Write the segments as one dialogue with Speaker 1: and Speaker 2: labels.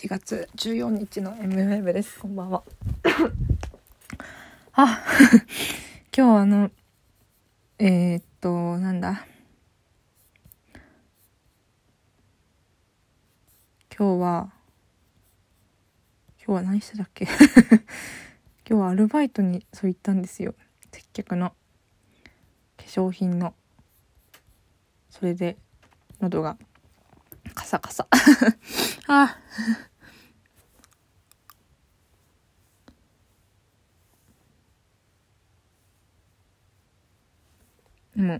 Speaker 1: 4月14日の M ウェブです。こんばんは。あ、今日あの、えー、っと、なんだ。今日は、今日は何してたっけ？今日はアルバイトにそう行ったんですよ。接客の化粧品の。それで、喉がカサカサ。あもう。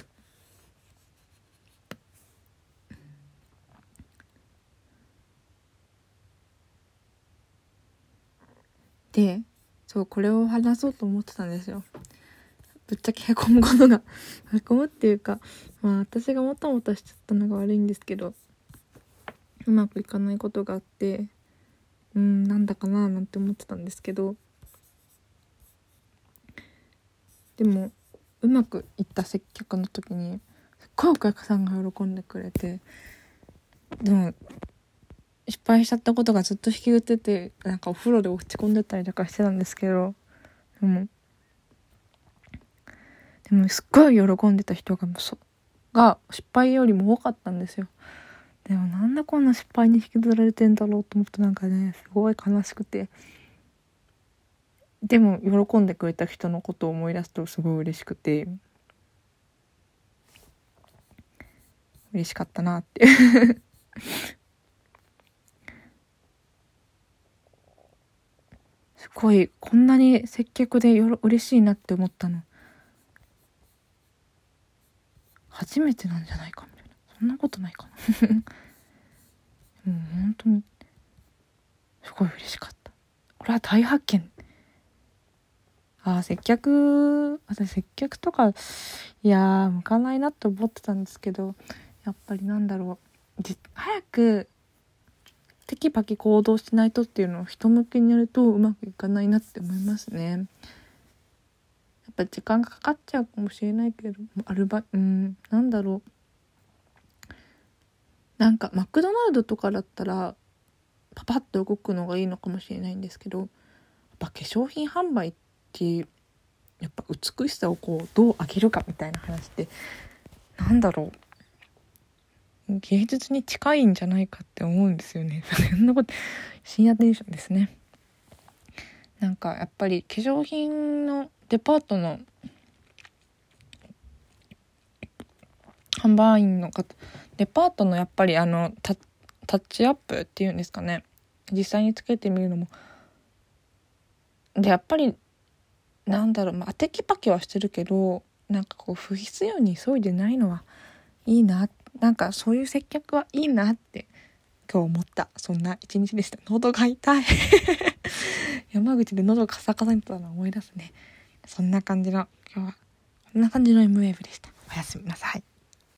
Speaker 1: でそうこれを話そうと思ってたんですよ。ぶっちゃけへこむことが へこむっていうかまあ私がもたもたしちゃったのが悪いんですけどうまくいかないことがあってうんなんだかななんて思ってたんですけどでもうまくいった接客の時にすっごいお客さんが喜んでくれてでも失敗しちゃったことがずっと引きずっててなんかお風呂で落ち込んでたりとかしてたんですけどでもでもすっごい喜んでた人がそが失敗よりも多かったんですよ。でもなんでこんな失敗に引きずられてんだろうと思ってなんかねすごい悲しくて。でも喜んでくれた人のことを思い出すとすごい嬉しくて嬉しかったなって。すごいこんなに接客でよろ嬉しいなって思ったの。初めてなんじゃないかみたいな。そんなことないかな。もう本当にすごい嬉しかった。これは大発見あ接客？私接客とかいや向かないなって思ってたんですけどやっぱりなんだろう。早くテキパキ行動しないとっていうのを人向けにやるとうまくいかないなって思いますね。やっぱ時間がかかっちゃうかもしれないけどアルバうんなんだろう。なんかマクドナルドとかだったらパパッと動くのがいいのかもしれないんですけどやっぱ化粧品販売ってやっぱ美しさをこうどう上げるかみたいな話ってなんだろう芸術に近いんじゃないかって思うんですよね。そんなこと、深夜テンションですね。なんかやっぱり化粧品のデパートの販売員の方、デパートのやっぱりあのタタッチアップっていうんですかね。実際につけてみるのも。で、やっぱり、なんだろう、まあ、テキパキはしてるけど、なんかこう不必要に急いでないのはいいななんかそういう接客はいいなって今日思った。そんな一日でした。喉が痛い。山口で喉カサカサになったの思い出すね。そんな感じの今日はこんな感じの M ウェーブでした。おやすみなさい。